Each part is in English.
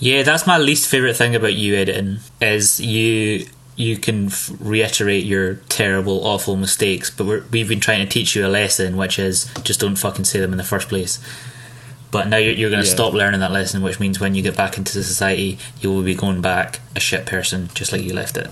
Yeah, that's my least favorite thing about you editing is you you can f- reiterate your terrible, awful mistakes, but we're, we've been trying to teach you a lesson, which is just don't fucking say them in the first place. But now you're, you're going to Yeah. stop learning that lesson, which means when you get back into society, you will be going back a shit person, just like you left it.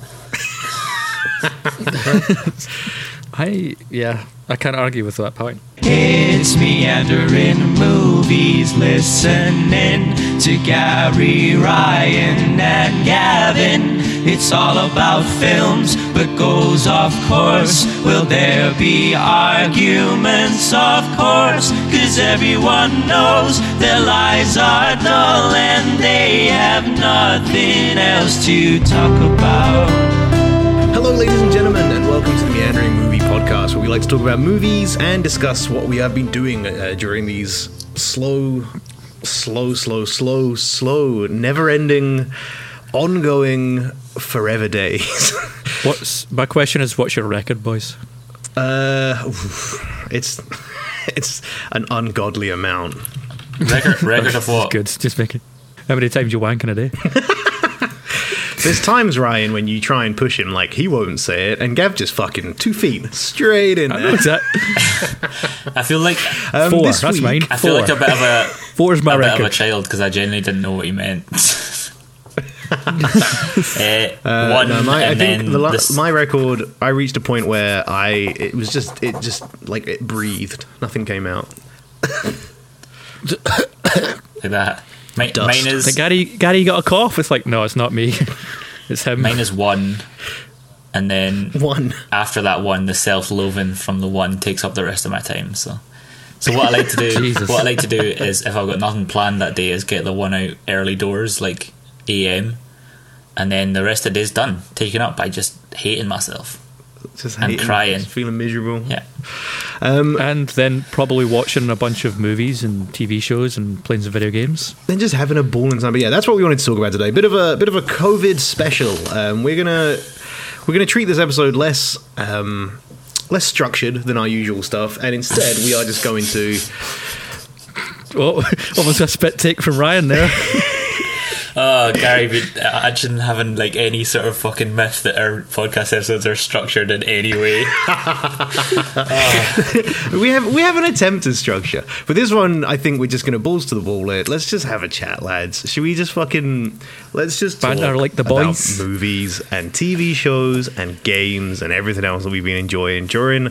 I yeah, I can't argue with that point. It's meandering movies, listening to Gary, Ryan, and Gavin. It's all about films, but goes off course. Will there be arguments? Of course, cause everyone knows their lives are dull and they have nothing else to talk about. Hello, ladies and gentlemen, and welcome to the Meandering Podcast, where we like to talk about movies and discuss what we have been doing uh, during these slow, slow, slow, slow, slow, never-ending, ongoing, forever days. What's my question is, what's your record, boys? uh, it's it's an ungodly amount. Record, record of what? Good, just making. How many times you wank in a day? There's times, Ryan, when you try and push him like he won't say it, and Gav just fucking two feet straight in there. What's that? I feel like Um, Four. this That's week- mine. I feel Four. like a bit of a Four's my a bit of a child because I genuinely didn't know what he meant. uh, Uh, one, no, my, I think the la- this- my record, I reached a point where I it was just it just like it breathed, nothing came out. like that. Mi- Dust. Mine is Like Gary, Gary got a cough. It's like, no, it's not me. it's him. mine is one, and then One. after that one, the self-loathing from the one takes up the rest of my time. So, so what I like to do, Jesus. what I like to do is if I've got nothing planned that day, is get the one out early doors, like AM, and then the rest of the day's done, taken up by just hating myself. Just I'm hating, crying. just feeling miserable. Yeah, Um, and then probably watching a bunch of movies and TV shows and playing some video games. then just having a ball in time. But yeah, that's what we wanted to talk about today. Bit of a bit of a COVID special. Um, we're gonna we're gonna treat this episode less um, less structured than our usual stuff, and instead we are just going to Oh, almost a spit take from Ryan there. Oh, Gary, but imagine having like any sort of fucking myth that our podcast episodes are structured in any way. we have we have an attempt at structure, but this one I think we're just gonna balls to the wall it. Let's just have a chat, lads. Should we just fucking let's just talk Banter like the about boys. movies and TV shows and games and everything else that we've been enjoying during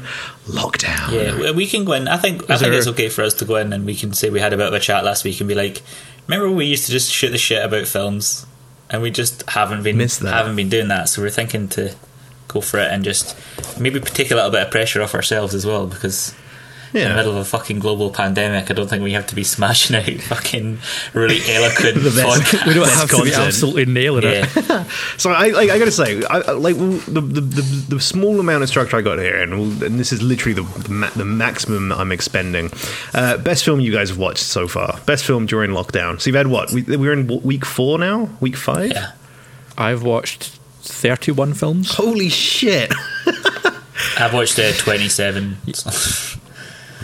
lockdown. Yeah, we- we can go in. I think I think there- it's okay for us to go in and we can say we had a bit of a chat last week and be like, remember we used to just shoot the shit about films, and we just haven't been haven't been doing that. So we're thinking to go for it and just maybe take a little bit of pressure off ourselves as well because. In the middle of a fucking global pandemic, I don't think we have to be smashing out fucking really eloquent The best- We don't Best have to be content. absolutely nailing it. Yeah, So I, like, I gotta say, I, I- like the, the, the, the small amount of structure I got here, and, and this is literally the the, ma- the maximum I'm expending. Uh, best film you guys have watched so far? Best film during lockdown. So you've had what? We, we're in week four now. Week five. yeah. I've watched 31 films. Holy shit, I've watched uh, 27.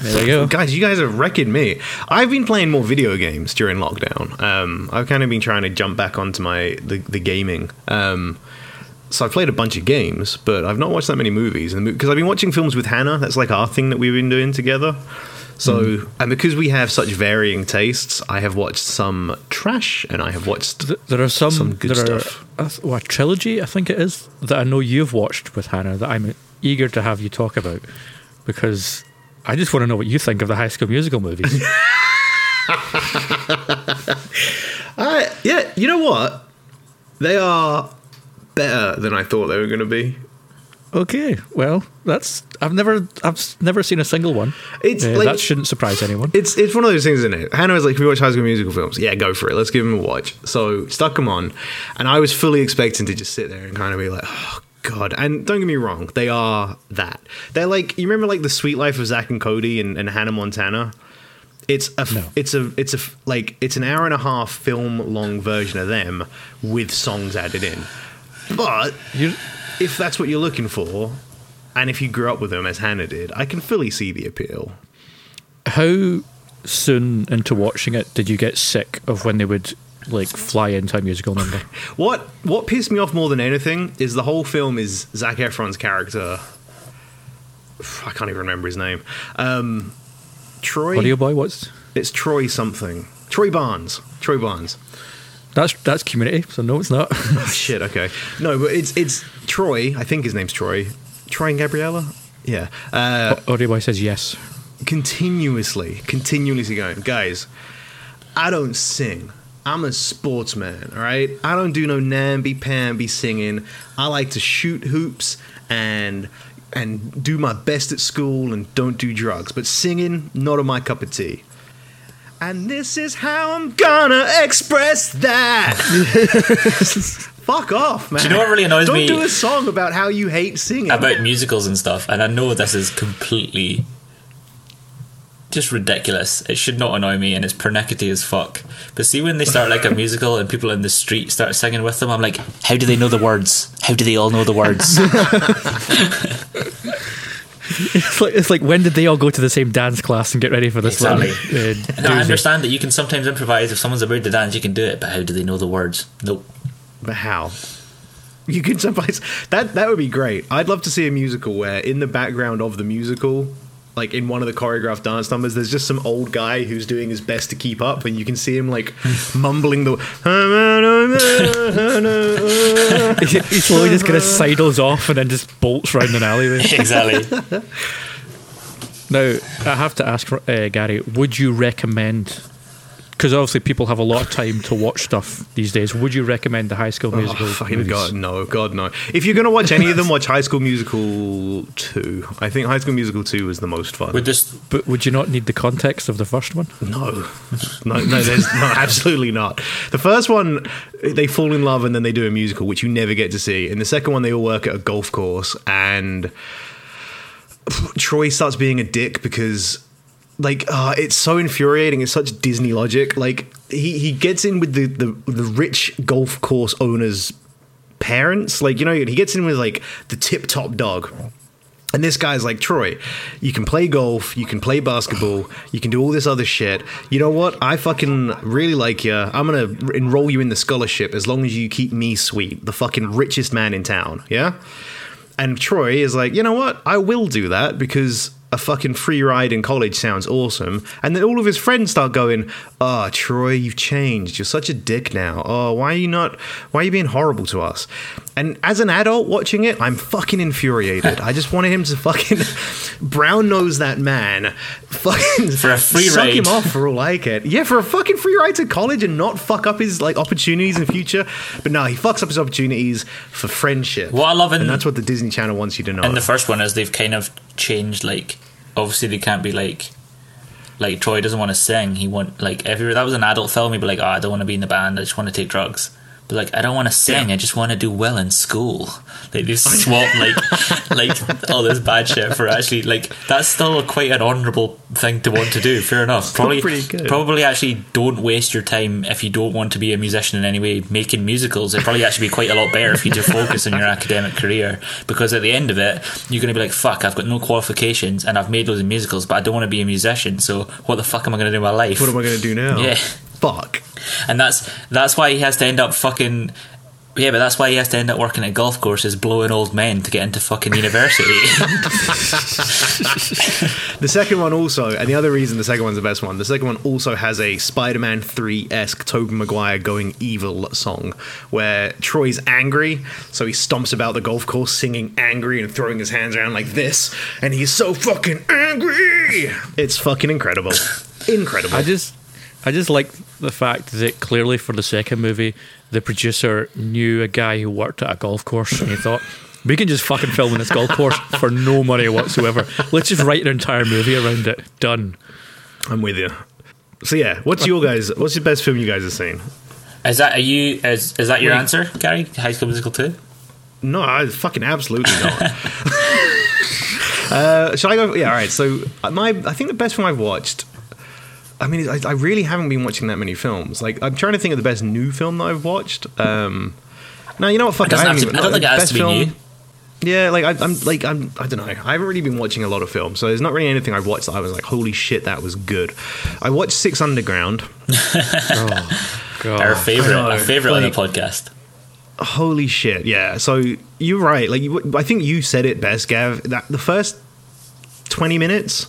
There you go. guys! You guys are wrecking me. I've been playing more video games during lockdown. Um, I've kind of been trying to jump back onto my the, the gaming. Um, so I've played a bunch of games, but I've not watched that many movies. And because I've been watching films with Hannah, that's like our thing that we've been doing together. So, and because we have such varying tastes, I have watched some trash, and I have watched. Th- There are some, Some good there stuff. Are, a, well, a trilogy, I think it is, that I know you've watched with Hannah that I'm eager to have you talk about because I just want to know what you think of the High School Musical movies. Uh, yeah, you know what? They are better than I thought they were going to be. okay, well, that's I've never I've never seen a single one. It's Uh, like- that shouldn't surprise anyone. It's it's one of those things, isn't it? Hannah was like, "Can we watch High School Musical films?" Yeah, go for it. Let's give them a watch. So stuck them on, and I was fully expecting to just sit there and kind of be like, "Oh God!" And don't get me wrong, they are that. They're like you remember like the Suite Life of Zack and Cody and, and Hannah Montana. It's a f- No. it's a it's a f- like it's an hour and a half film long version of them with songs added in. But You, if that's what you're looking for, and if you grew up with them as Hannah did, I can fully see the appeal. how soon into watching it did you get sick of when they would like fly into a musical number. What what pissed me off more than anything is the whole film is Zac Efron's character. I can't even remember his name. Um, Troy. Audio boy, what's It's Troy something. Troy Barnes. Troy Barnes. that's that's community, so no it's not. Oh, shit. Okay. No, but it's it's Troy. I think his name's Troy. Troy and Gabriella. Yeah. Uh, Audio boy says yes. continuously, continuously going, guys. I don't sing. I'm a sportsman, all right? I don't do no namby pamby singing. I like to shoot hoops and and do my best at school and don't do drugs. But singing, not of my cup of tea. And this is how I'm gonna express that. Fuck off, man. Do you know what really annoys don't me? do a song about how you hate singing. about musicals and stuff, and I know this is completely just ridiculous. It should not annoy me, and it's pernickety as fuck. But see, when they start like a musical and people in the street start singing with them, I'm like, how do they know the words? How do they all know the words? It's like it's like when did they all go to the same dance class and get ready for this Exactly. little, uh, and I understand that you can sometimes improvise if someone's about to dance, you can do it. But how do they know the words? Nope. But how? You could sometimes that that would be great. I'd love to see a musical where in the background of the musical, like in one of the choreographed dance numbers, there's just some old guy who's doing his best to keep up, and you can see him like mumbling the. he he slowly just kind of sidles off and then just bolts round an alleyway. Exactly. Now, I have to ask, uh, Gary, would you recommend? Because obviously people have a lot of time to watch stuff these days. Would you recommend the High School oh, Musical? Oh, fucking movies? god, no, god, no. If you're gonna watch any of them, watch High School Musical two. I think High School Musical two was the most fun. Would this, But would you not need the context of the first one? No, no, no. There's no, absolutely not. The first one, they fall in love and then they do a musical, which you never get to see. In the second one, they all work at a golf course, and Troy starts being a dick because, like, uh, it's so infuriating. It's such Disney logic. Like, he he gets in with the the, the rich golf course owners' parents. Like, you know, he gets in with like the tip top dog. And this guy's like, Troy, you can play golf, you can play basketball, you can do all this other shit. You know what? I fucking really like you. I'm going to enroll you in the scholarship as long as you keep me sweet, the fucking richest man in town. Yeah? And Troy is like, you know what? I will do that because a fucking free ride in college sounds awesome. And then all of his friends start going, Oh, Troy, you've changed. You're such a dick now. Oh, why are you not, why are you being horrible to us? And as an adult watching it, I'm fucking infuriated. I just wanted him to fucking brown nose that man, fucking For a free suck him off for all I care. Yeah, for a fucking free ride to college and not fuck up his like opportunities in the future. But no, he fucks up his opportunities for friendship. What I love in- and that's what the Disney Channel wants you to know. And the first one is they've kind of changed. Like, obviously they can't be like, like Troy doesn't want to sing. He want like if that was an adult film, he'd be like, oh, I don't want to be in the band. I just want to take drugs. Like, I don't want to sing. I just want to do well in school. Like they've oh, swapped like like all this bad shit for actually like that's still quite an honourable thing to want to do. Fair enough. Probably probably actually don't waste your time if you don't want to be a musician in any way making musicals. It'd probably actually be quite a lot better if you just focus on your academic career because at the end of it, you're going to be like, fuck, I've got no qualifications and I've made loads of musicals, but I don't want to be a musician. So what the fuck am I going to do with my life? what am I going to do now? Yeah. Fuck. And that's that's why he has to end up fucking. Yeah, but that's why he has to end up working at golf courses, blowing old men to get into fucking university. The second one also, and the other reason the second one's the best one, the second one also has a Spider-Man 3-esque Tobey Maguire going evil song where Troy's angry, so he stomps about the golf course singing angry and throwing his hands around like this, and he's so fucking angry. It's fucking incredible. Incredible. I just, I just like the fact that clearly for the second movie, the producer knew a guy who worked at a golf course, and he thought. We can just fucking film in this golf course for no money whatsoever. Let's just write an entire movie around it. Done. I'm with you. So yeah, what's your guys? What's the best film you guys have seen? is that are you? Is is that your Wait. answer, Gary? High School Musical two? No, I fucking absolutely not. uh, shall I go? Yeah, all right. So uh, my, I think the best film I've watched. I mean, I, I really haven't been watching that many films. Like, I'm trying to think of the best new film that I've watched. Um, no, you know what? Fuck, It I, have haven't to- even- I don't think it has to be film- new. Yeah, like I, I'm like I'm I don't know. I haven't really been watching a lot of films, so there's not really anything I've watched that I was like, holy shit, that was good. I watched Six Underground. God. our favorite, our favorite like- on the podcast. Holy shit! Yeah. So you're right. Like you, I think you said it best, Gav. That the first twenty minutes,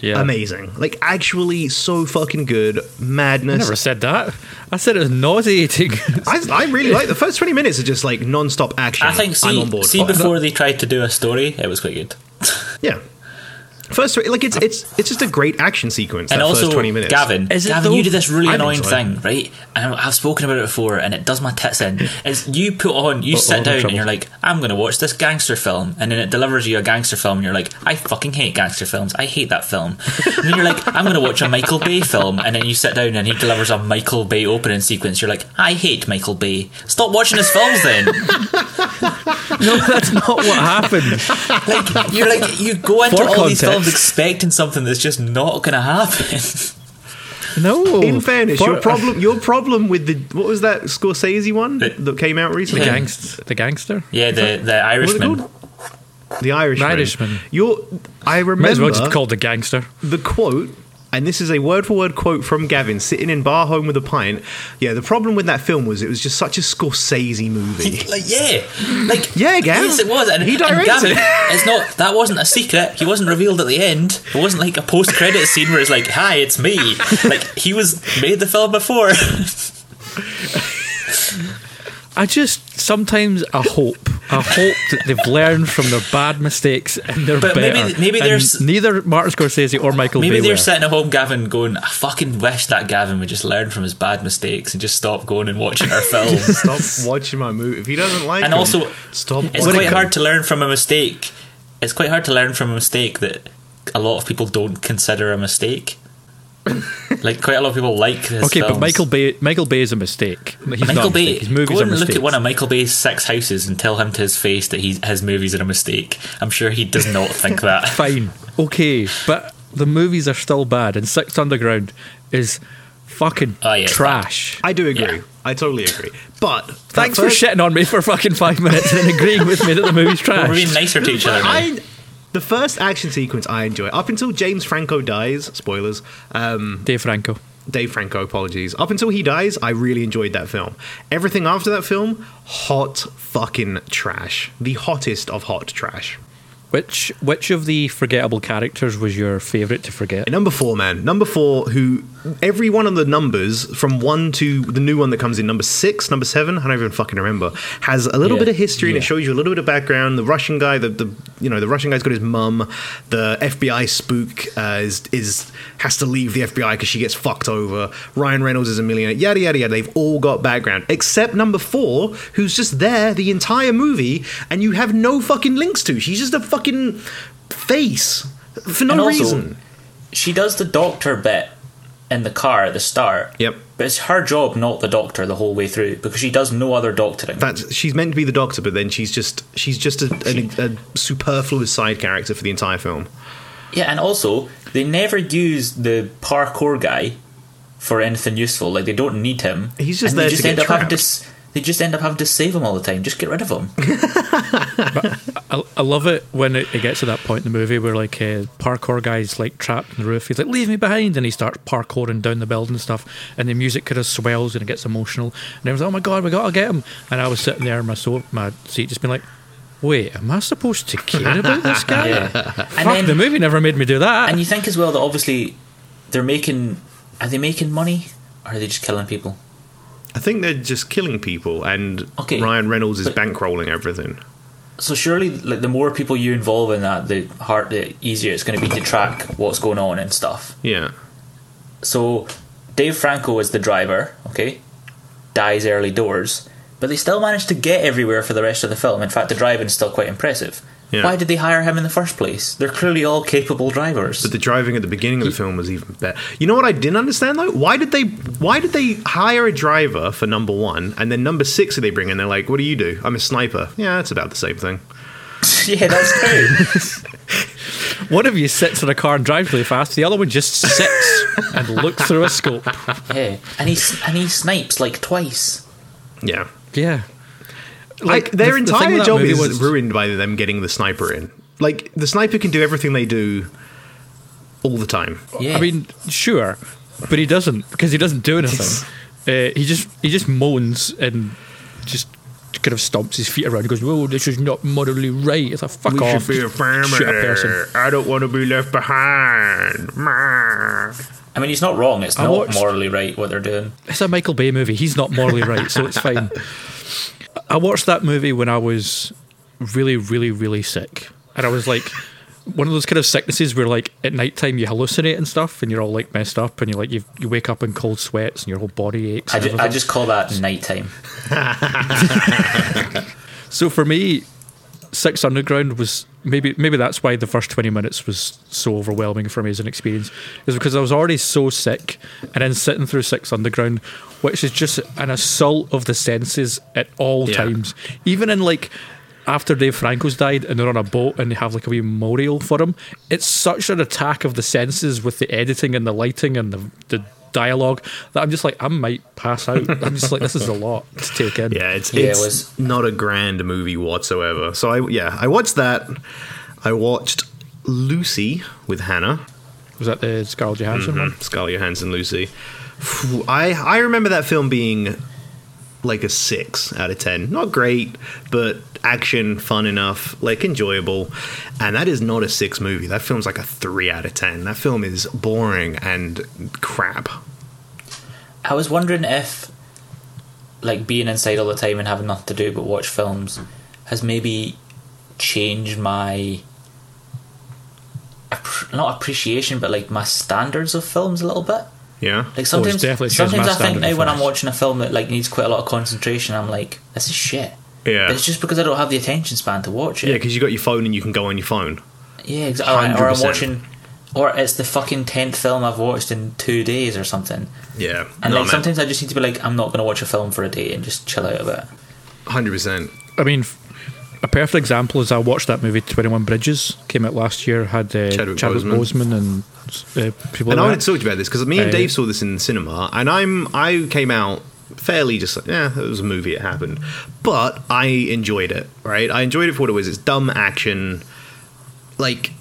Yeah. amazing. Like actually, so fucking good. I Madness. never said that. I said it was nauseating. I, I really like the first twenty minutes are just like non-stop action. I think I'm see, on board. see oh, before they tried to do a story, it was quite good. yeah. First, like it's it's it's just a great action sequence. and that also, first twenty minutes. Gavin, Is it Gavin, though? you do this really I'd annoying enjoy thing, right? And I've spoken about it before, and it does my tits in. Is you put on, you Uh-oh, sit I'm down, and you're like, I'm going to watch this gangster film, and then it delivers you a gangster film, and you're like, I fucking hate gangster films. I hate that film. and then you're like, I'm going to watch a Michael Bay film, and then you sit down, and he delivers a Michael Bay opening sequence. You're like, I hate Michael Bay. Stop watching his films, then. no, that's not what happened. like you're like you go into For all these context. Films expecting something that's just not going to happen. No. In fairness, your problem your problem with the what was that Scorsese one The- that came out recently? Yeah. gangster. The gangster. yeah, the the What Irishman. The Irishman. The Irishman. Your I remember Might as well just called the gangster. the quote, and this is a word for word quote from Gavin, sitting in bar home with a pint. Yeah, the problem with that film was it was just such a Scorsese movie. Like yeah, like Yeah, Gav. Yes, it was. And He and directed Gavin, it. It's not. That wasn't a secret. He wasn't revealed at the end. It wasn't like a post credit scene where it's like, "Hi, it's me." Like he was made the film before. I just sometimes I hope I hope that they've learned from their bad mistakes and they're But maybe- better. maybe And there's- neither Martin Scorsese or Michael Maybe Bay they're were. sitting at home, Gavin, going, "I fucking wish that Gavin would just learn from his bad mistakes and just stop going and watching our films." Stop watching my movie. If he doesn't like and them, also, stop it's watching quite them. hard to learn from a mistake. It's quite hard to learn from a mistake that a lot of people don't consider a mistake. Like quite a lot of people like this. Okay, films. but Michael Bay Michael Bay is a mistake. He's Michael Bay, mistake. His movies go are and look mistakes. at one of Michael Bay's six houses and tell him to his face that he's, his movies are a mistake. I'm sure he does not think that. Fine, okay, but the movies are still bad, and Six Underground is fucking Oh, yeah, it's trash. I do agree. Yeah. I totally agree. But Thanks for shitting on me for fucking five minutes and then agreeing with me that the movie's trash. We're being nicer to each other now. I, the first action sequence I enjoy up until James Franco dies. Spoilers. Um, Dave Franco. Dave Franco, apologies. Up until he dies, I really enjoyed that film. Everything after that film, hot fucking trash. The hottest of hot trash. Which which of the forgettable characters was your favourite to forget? Number four, man. Number four, who every one of the numbers from one to the new one that comes in, number six, number seven, I don't even fucking remember, has a little Yeah. bit of history and it shows you a little bit of background. The Russian guy, the, the you know, the Russian guy's got his mum. The FBI spook uh, is is has to leave the FBI because she gets fucked over. Ryan Reynolds is a millionaire. Yada yada yada. They've all got background except number four, who's just there the entire movie, and you have no fucking links to. She's just a fucking face for no also- reason. she does the doctor bit in the car at the start. Yep. But it's her job, not the doctor, the whole way through because she does no other doctoring. That's she's meant to be the doctor, but then she's just she's just a, a, a superfluous side character for the entire film. Yeah, and also they never use the parkour guy for anything useful. Like they don't need him. He's just and there to just get end up having to. Trapped. s- They just end up having to save him all the time. Just get rid of him. I, I love it when it, it gets to that point in the movie where like uh, parkour guy's like trapped in the roof. He's like, "Leave me behind!" and he starts parkouring down the building and stuff. And the music kind of swells and it gets emotional. And everyone's like, "Oh my god, we gotta get him!" And I was sitting there in my so my seat, just being like, "Wait, am I supposed to care about this guy?" Yeah. Fuck, And then, the movie never made me do that. and you think as well that obviously they're making. Are they making money? Or are they just killing people? I think they're just killing people, and Okay, Ryan Reynolds is bankrolling everything. So surely, like the more people you involve in that, the hard, the easier it's going to be to track what's going on and stuff. Yeah, So Dave Franco is the driver, okay? Dies early doors, but they still manage to get everywhere for the rest of the film. In fact, the driving's still quite impressive. Yeah. Why did they hire him in the first place? They're clearly all capable drivers. but the driving at the beginning of the film was even better. You know what I didn't understand though? Why did they Why did they hire a driver for number one, and then number six they bring in? They're like, "What do you do? I'm a sniper." Yeah, it's about the same thing. yeah, that's true. one of you sits in a car and drives really fast. The other one just sits and looks through a scope. yeah, and he and he snipes like twice. Yeah. Yeah. Like their the- the entire with that job is was- ruined by them getting the sniper in. Like the sniper can do everything they do all the time. Yeah, I mean, sure, but he doesn't because he doesn't do anything. Uh, he just he just moans and just kind of stomps his feet around. He goes, "Whoa, this is not morally right." It's a fuck We off. should be a family. A person. I don't want to be left behind. Meh. I mean, he's not wrong. It's not watched- morally right what they're doing. It's a Michael Bay movie. He's not morally right, so it's fine. I watched that movie when I was really, really, really sick, and I was like. One of those kind of sicknesses where, like, at night time you hallucinate and stuff, and you're all like messed up, and you're like you you wake up in cold sweats and your whole body aches. I, ju- I just call that nighttime. So for me, Six Underground was maybe maybe that's why the first twenty minutes was so overwhelming for me as an experience. Is because I was already so sick, and then sitting through Six Underground, which is just an assault of the senses at all Yeah. times, even in like. After Dave Franco's died and they're on a boat and they have like a wee memorial for him, it's such an attack of the senses with the editing and the lighting and the, the dialogue that I'm just like, I might pass out. I'm just like, this is a lot to take in. Yeah, it's, Yeah, it was- not a grand movie whatsoever. So I yeah, I watched that. I watched Lucy with Hannah, Was that the Scarlett Johansson mm-hmm. one? Scarlett Johansson, Lucy. I I remember that film being like a six out of ten. Not great, but action, fun enough, like enjoyable. And that is not a six movie. That film's like a three out of ten. That film is boring and crap. I was wondering if, like, being inside all the time and having nothing to do but watch films has maybe changed my. Not appreciation, but like my standards of films a little bit. Yeah. Like sometimes, definitely sometimes I think now when I'm watching a film that like needs quite a lot of concentration, I'm like, this is shit. Yeah. But it's just because I don't have the attention span to watch it. Yeah, because you got your phone and you can go on your phone. Yeah, exactly. Or I'm watching, or it's the fucking tenth film I've watched in two days or something. Yeah. And No, like man. sometimes I just need to be like, I'm not going to watch a film for a day and just chill out a bit. Hundred percent. I mean, a perfect example is I watched that movie Twenty One Bridges. Came out last year. Had uh, Chadwick Chadwick, Boseman. Boseman. and uh, people. And I wanted to talk to you about this because me and Dave saw this in the cinema, and I'm I came out fairly just like yeah, it was a movie, it happened, but I enjoyed it. Right, I enjoyed it for what it was. It's dumb action, like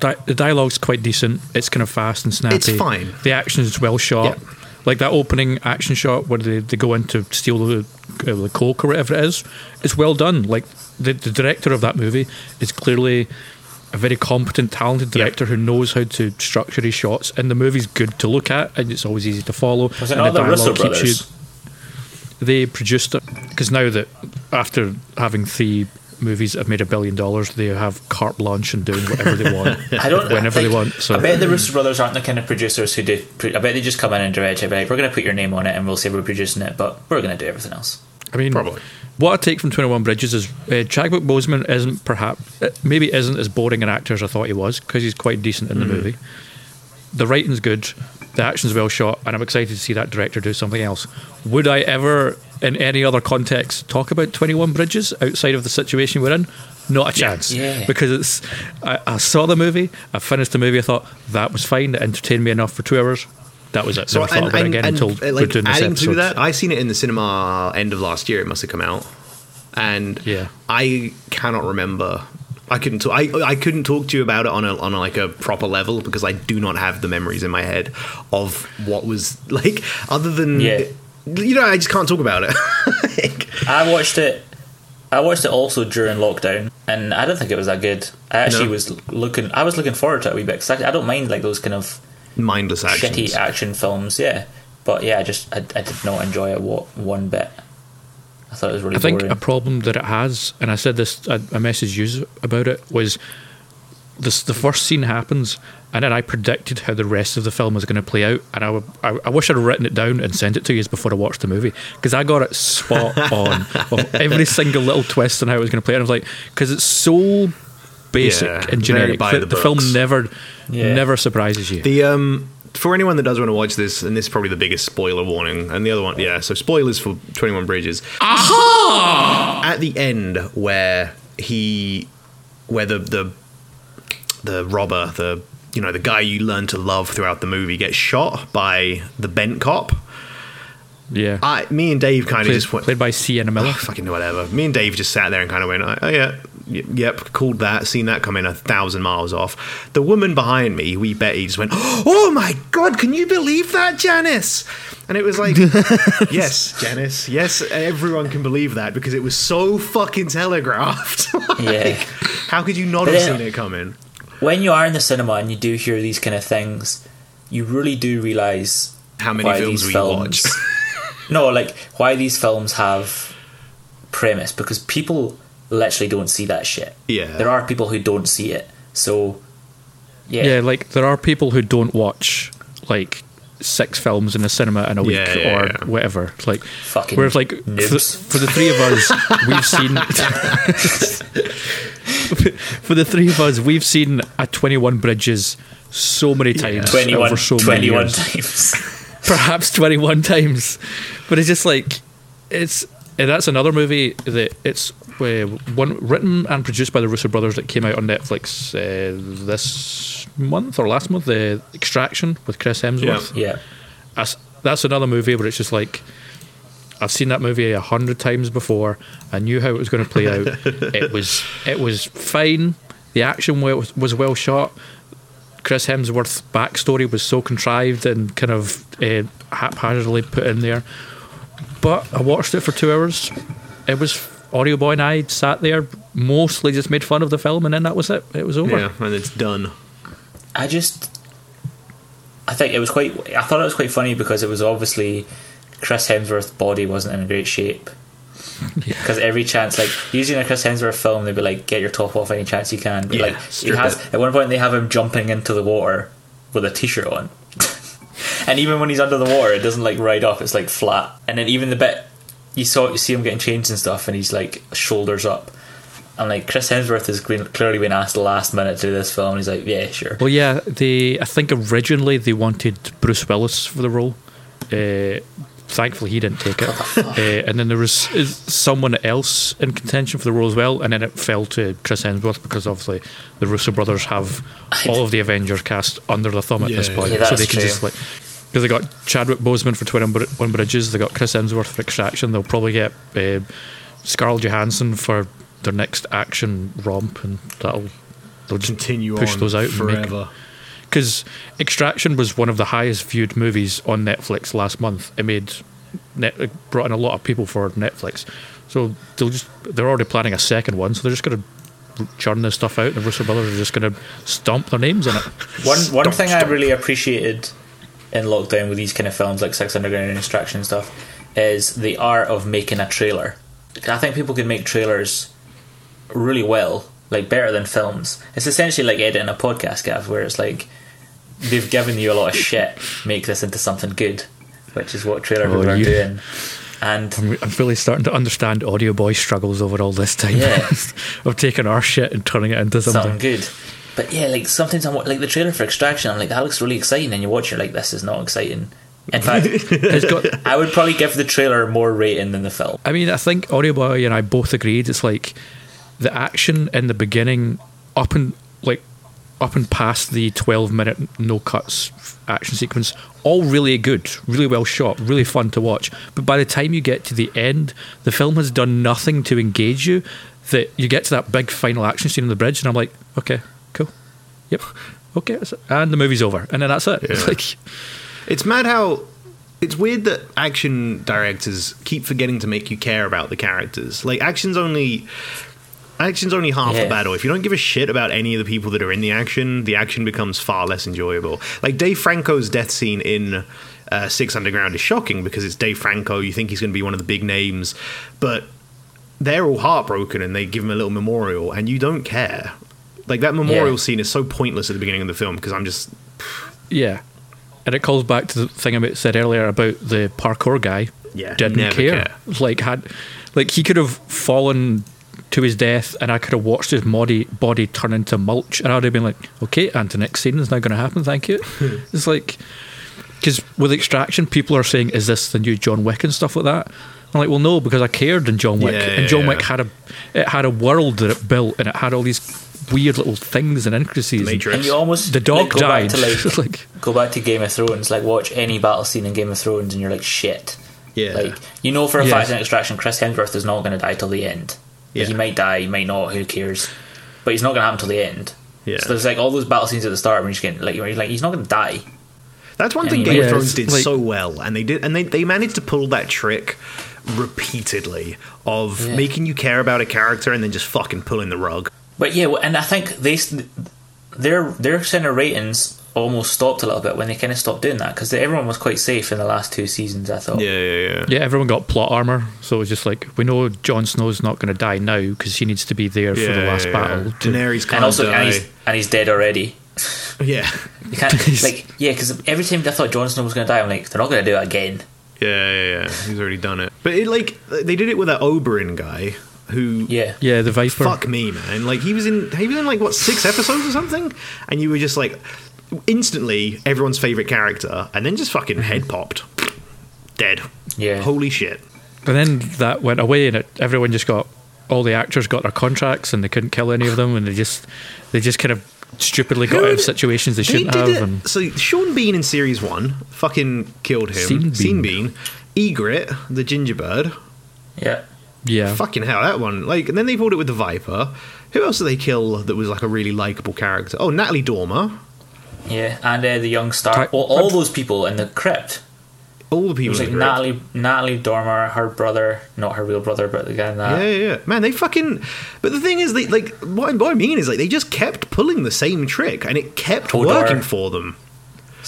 Di- the dialogue's quite decent. It's kind of fast and snappy. It's fine. The action is well shot. Yeah. Like that opening action shot where they, they go in to steal the, uh, the coke or whatever it is. It's well done. Like the, the director of that movie is clearly a very competent, talented director who knows how to structure his shots. And the movie's good to look at and it's always easy to follow. Was it and the Russo brothers? They produced it because now that after having three movies that have made a billion dollars, they have carte blanche and doing whatever they want. I don't Whenever they think- want, so- I bet the Russo brothers aren't the kind of producers who do. I bet they just come in and direct it. Like, we're going to put your name on it, and we'll say we're producing it, but we're going to do everything else. I mean, Probably. What I take from Twenty One Bridges is uh, Chadwick Boseman isn't perhaps uh, maybe isn't as boring an actor as I thought he was because he's quite decent in the movie. The writing's good, the action's well shot, and I'm excited to see that director do something else. Would I ever, in any other context, talk about Twenty One Bridges outside of the situation we're in? Not a chance. Yeah. Because it's. I, I saw the movie. I finished the movie. I thought that was fine. It entertained me enough for two hours. That was it. Never thought about it again until uh, we're like doing this adding episode. to that, I seen it in the cinema end of last year. It must have come out, and Yeah. I cannot remember. I couldn't. Talk, I I couldn't talk to you about it on a on a, like a proper level because I do not have the memories in my head of what was like other than Yeah. You know, I just can't talk about it. Like, I watched it. I watched it also during lockdown, and I don't think it was that good. I actually No. was looking. I was looking forward to it a wee bit 'cause I, I don't mind like those kind of mindless actions. shitty action films. Yeah, but yeah, I just I, I did not enjoy it wa- one bit. I thought it was really I think boring. a problem that it has, and I said this, I, I messaged you about it, was this, the first scene happens, and then I predicted how the rest of the film was going to play out, and I, I, I wish I'd written it down and sent it to you before I watched the movie, because I got it spot on of every single little twist and how it was going to play out. I was like, because it's so basic Yeah, and generic by that the the, film never, Yeah. never surprises you. The um for anyone that does want to watch this, and this is probably the biggest spoiler warning, and the other one, yeah. So spoilers for Twenty One Bridges. Aha! At the end, where he, where the the the robber, the you know the guy you learn to love throughout the movie, gets shot by the bent cop. yeah. I, me and Dave kind of just went, played by Sienna Miller. oh, fucking whatever. Me and Dave just sat there and kind of went, oh yeah, yep, called that, seen that coming a thousand miles off. The woman behind me, we Betty, just went, "Oh my god, can you believe that, Janice?" And it was like, "Yes, Janice, yes, everyone can believe that because it was so fucking telegraphed." Like, Yeah. How could you not But have then- seen it coming? when you are in the cinema and you do hear these kind of things, you really do realize How many films we films. watch? no, like why these films have premise because people literally don't see that shit. Yeah. there are people who don't see it. So, yeah, Yeah, like there are people who don't watch like six films in a cinema in a week Yeah, yeah, or yeah. whatever. Like, Fucking whereas like for, noobs. for the three of us, we've seen. for the three of us, we've seen a Twenty-One Bridges so many times 21, over so many 21 years. times. perhaps 21 times but it's just like it's and that's another movie that it's uh, one written and produced by the Russo brothers that came out on Netflix uh, this month or last month the Extraction with Chris Hemsworth yeah, that's, that's another movie where it's just like I've seen that movie a hundred times before. I knew how it was going to play out. it was it was fine. The action was, was well shot. Chris Hemsworth's backstory was so contrived and kind of uh, haphazardly put in there. But I watched it for two hours. It was Audio Boy and I sat there, mostly just made fun of the film, and then that was it. It was over. Yeah, and it's done. I just, I think it was quite. I thought it was quite funny because it was obviously Chris Hemsworth's body wasn't in great shape. Because every chance, like usually in a Chris Hemsworth film, they'd be like, "Get your top off any chance you can." But Yeah, like he has it. at one point they have him jumping into the water with a t-shirt on, and even when he's under the water, it doesn't like ride off; it's like flat. And then even the bit you saw, you see him getting changed and stuff, and he's like shoulders up. I'm like, Chris Hemsworth has clearly been asked the last minute to do this film. And he's like, yeah, sure. Well, yeah, they. I think originally they wanted Bruce Willis for the role. Uh, thankfully, he didn't take it. uh, and then there was someone else in contention for the role as well, and then it fell to Chris Hemsworth because obviously the Russo brothers have all of the Avengers cast under their thumb at this point, Yeah, so they can true. just like. Because they got Chadwick Boseman for Twin One Bridges, they got Chris Hemsworth for Extraction. They'll probably get uh, Scarlett Johansson for their next action romp, and that'll they'll just Continue push on those out and make- forever. because Extraction was one of the highest viewed movies on Netflix last month. It made net, it brought in a lot of people for Netflix, so they'll just they're already planning a second one, so they're just going to churn this stuff out. The Russo brothers are just going to stomp their names in it. One one Stomp, thing I really appreciated in lockdown with these kind of films like Six Underground and Extraction and stuff is the art of making a trailer. I think people can make trailers really well, like better than films. It's essentially like editing a podcast, Gav, where it's like they've given you a lot of shit, make this into something good, which is what trailer Oh, people are you- doing. And I'm, I'm really starting to understand Audio Boy struggles over all this time Yeah. of taking our shit and turning it into something. something good. But yeah, like sometimes I'm like the trailer for Extraction. I'm like that looks really exciting, and you watch, it, you're like, this is not exciting. In fact, It's got I would probably give the trailer more rating than the film. I mean, I think Audio Boy and I both agreed. It's like the action in the beginning, up and like up and past the twelve minute no cuts action sequence, all really good, really well shot, really fun to watch. But by the time you get to the end, the film has done nothing to engage you. That you get to that big final action scene on the bridge, and I'm like, okay, cool, yep, okay, and the movie's over, and then that's it. It's Yeah. like, It's mad how it's weird that action directors keep forgetting to make you care about the characters. Like action's only action's only half Yeah. the battle. If you don't give a shit about any of the people that are in the action, the action becomes far less enjoyable. Like Dave Franco's death scene in uh, Six Underground is shocking because it's Dave Franco. You think he's going to be one of the big names, but they're all heartbroken and they give him a little memorial, and you don't care. Like that memorial Yeah. scene is so pointless at the beginning of the film because I'm just Yeah. And it calls back to the thing I said earlier about the parkour guy. Yeah, Didn't care. care. Like had like he could have fallen to his death and I could have watched his body body turn into mulch and I'd have been like, Okay, and the next scene is now gonna happen, thank you. it's like because with extraction people are saying, Is this the new John Wick and stuff like that? I'm like, well, no, because I cared in John Wick, Yeah, and John yeah. Wick had a it had a world that it built, and it had all these weird little things and intricacies. and Matrix. And you almost The dog like, go died. Back to, like, like, go back to Game of Thrones. Like watch any battle scene in Game of Thrones, and you're like, shit. yeah. Like you know for a Yeah. fact in Extraction, Chris Hemsworth is not going to die till the end. Yeah. He might die, he might not. Who cares? But he's not going to happen till the end. Yeah. So there's like all those battle scenes at the start when you're just getting like, where you're like he's not going to die. That's one Yeah, thing Game know. of Thrones did like- so well, and they did, and they, they managed to pull that trick repeatedly of Yeah. making you care about a character and then just fucking pulling the rug. But yeah, and I think they their their center ratings almost stopped a little bit when they kind of stopped doing that because everyone was quite safe in the last two seasons. I thought. Yeah, yeah, yeah. Yeah, everyone got plot armor, so it was just like we know Jon Snow's not going to die now because he needs to be there for the last yeah, battle. yeah. Daenerys can't And also, die. and he's, and he's dead already. yeah, You can't like yeah, because every time I thought Jon Snow was going to die, I'm like they're not going to do it again. yeah, yeah, yeah. He's already done it. But it like they did it with that Oberyn guy who. Yeah, Yeah, the Viper. Fuck me, man! Like he was in, he was in like what six episodes or something, and you were just like, instantly everyone's favorite character, and then just fucking mm-hmm. head popped, dead. Yeah. Holy shit! And then that went away, and it, everyone just got all the actors got their contracts, and they couldn't kill any of them, and they just they just kind of stupidly got Who- out of situations they They shouldn't did have. And So Sean Bean in series one fucking killed him. Sean Bean. Bean. Ygritte, the gingerbird. yeah. Yeah, Fucking hell, that one. Like, and then they pulled it with the Viper. Who else did they kill that was like a really likable character? Oh, Natalie Dormer. Yeah, and uh, the young star, Ty- all, all those people in the crypt. All the It people. was like in the group. Natalie, Natalie Dormer, her brother, not her real brother, but the guy in that. Yeah, yeah, yeah. Man, they fucking. But the thing is, they like what, I- what I mean is like they just kept pulling the same trick, and it kept Hodor. working for them.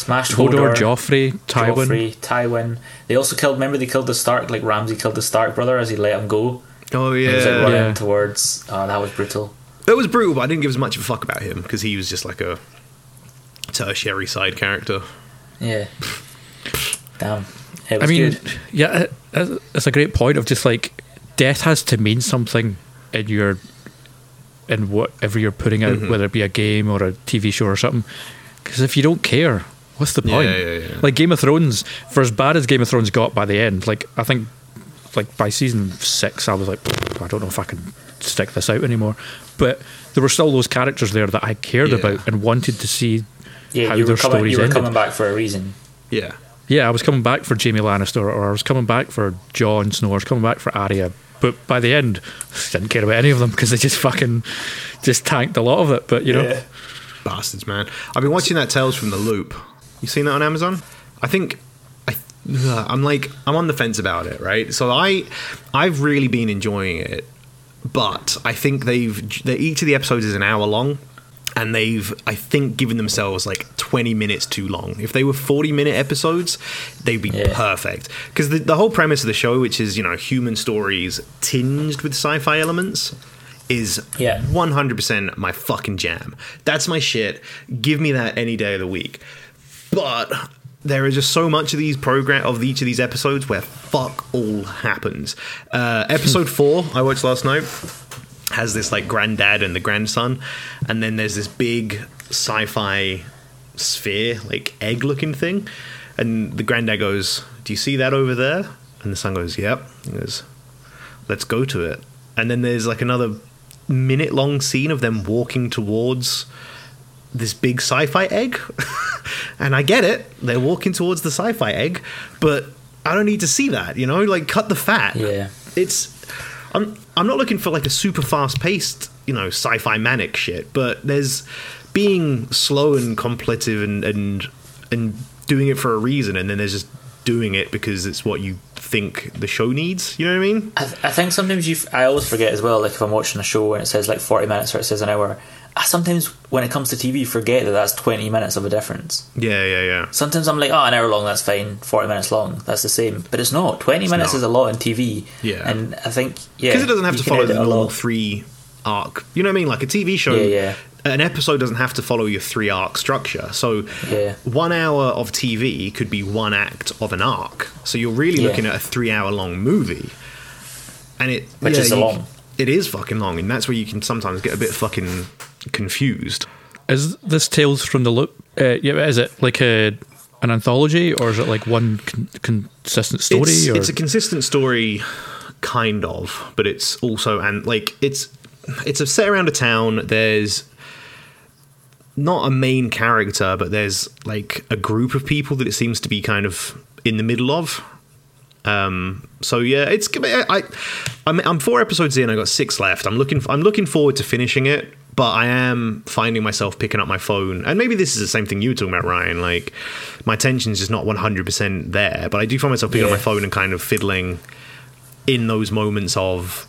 Smashed Hodor, Hodor, Joffrey, Tywin. Joffrey, Tywin. They also killed. Remember, they killed the Stark. Like Ramsay killed the Stark brother as he let him go. Oh He was like yeah, running Yeah. towards. Oh, that was brutal. it was brutal, but I didn't give as much of a fuck about him because he was just like a tertiary side character. Yeah. Damn. It was I mean, good. yeah, uh, uh, it- it's a great point of just like death has to mean something in your in whatever you're putting Mm-hmm. out, whether it be a game or a TV show or something. Because if you don't care, what's the point? yeah, yeah. Like Game of Thrones, for as bad as Game of Thrones got by the end, like I think, like by season six, I was like, I don't know if I can stick this out anymore. But there were still those characters there that I cared Yeah. about and wanted to see Yeah, how you their were coming. stories You were ended. coming back for a reason. Yeah. Yeah, I was coming back for Jaime Lannister, or I was coming back for Jon Snow, or I was coming back for Arya. But by the end, I didn't care about any of them because they just fucking just tanked a lot of it. But you know, Bastards, man. I've been watching that Tales from the Loop. You seen that on Amazon? I think I, I'm like I'm on the fence about it, right? So I I've really been enjoying it, but I think they've they, each of the episodes is an hour long, and they've I think given themselves like 20 minutes too long. If they were 40 minute episodes, they'd be Yeah. perfect. Because the, the whole premise of the show, which is you know human stories tinged with sci-fi elements, is Yeah. 100% my fucking jam. That's my shit. Give me that any day of the week. But there is just so much of these program of each of these episodes where fuck all happens. Uh, episode four I watched last night has this like granddad and the grandson, and then there's this big sci-fi sphere, like egg-looking thing, and the granddad goes, "Do you see that over there?" And the son goes, "Yep." He goes, "Let's go to it." And then there's like another minute-long scene of them walking towards this big sci-fi egg, and I get it. They're walking towards the sci-fi egg, but I don't need to see that. You know, like cut the fat. Yeah. It's I'm I'm not looking for like a super fast paced, you know, sci-fi manic shit, but there's being slow and contemplative and and and doing it for a reason, and then there's just doing it because it's what you think the show needs. You know what I mean? I, th- I think sometimes you. F- I always forget as well. Like if I'm watching a show and it says like 40 minutes or it says an hour. I sometimes when it comes to TV forget that that's 20 minutes of a difference. Yeah, yeah, yeah. Sometimes I'm like, oh, an hour long, that's fine. 40 minutes long, that's the same. But it's not. 20 minutes not. is a lot in TV. Yeah. And I think, yeah. Because it doesn't have to follow the normal three arc. You know what I mean? Like a TV show. Yeah, yeah. An episode doesn't have to follow your three arc structure. So Yeah. one hour of TV could be one act of an arc. So you're really Yeah. looking at a three hour long movie. And it Which is you- long. It is fucking long, and that's where you can sometimes get a bit fucking confused. is this Tales from the Loop? Uh, yeah, is it like a an anthology or is it like one con- consistent story? It's, or it's a consistent story, kind of, but it's also and like it's it's a set around a town. There's not a main character, but there's like a group of people that it seems to be kind of in the middle of. Um, so yeah, it's I, I I'm, I'm four episodes in. I got six left. I'm looking I'm looking forward to finishing it, but I am finding myself picking up my phone, and maybe this is the same thing you were talking about, Ryan. Like my attention's just not 100 percent there, but I do find myself picking Yeah. up my phone and kind of fiddling in those moments of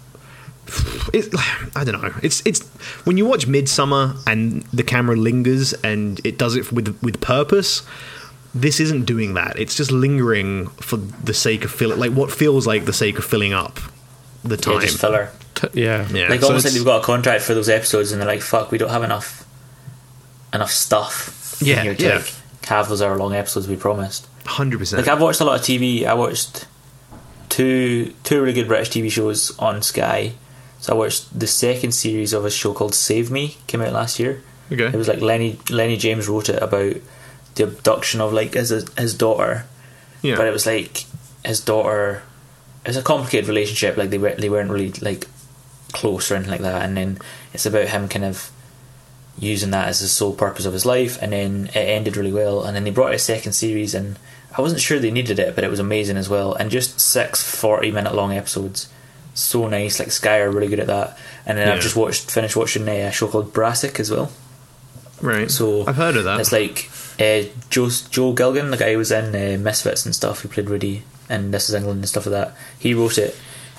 it, I don't know. It's it's when you watch Midsommar and the camera lingers and it does it with with purpose. This isn't doing that. It's just lingering for the sake of filling, like what feels like the sake of filling up the Yeah, time. just filler. T- yeah. Yeah, Like so almost like they've got a contract for those episodes, and they're like, "Fuck, we don't have enough enough stuff." Yeah, here to yeah. like, have those hour long episodes we promised. Hundred percent. Like I've watched a lot of TV. I watched two two really good British TV shows on Sky. So I watched the second series of a show called Save Me. Came out last year. Okay. It was like Lenny Lenny James wrote it about the abduction of like his his daughter, Yeah. but it was like his daughter. It was a complicated relationship. Like they were they weren't really like close or anything like that. And then it's about him kind of using that as the sole purpose of his life. And then it ended really well. And then they brought a second series, and I wasn't sure they needed it, but it was amazing as well. And just six 40 minute long episodes. So nice. Like Sky are really good at that. And then Yeah. I've just watched finished watching uh, a show called Brassic as well. right. So I've heard of that. It's like uh, Joe Joe Gilgun, the guy who was in uh, Misfits and stuff, who played Rudy and This Is England and stuff like that. He wrote it.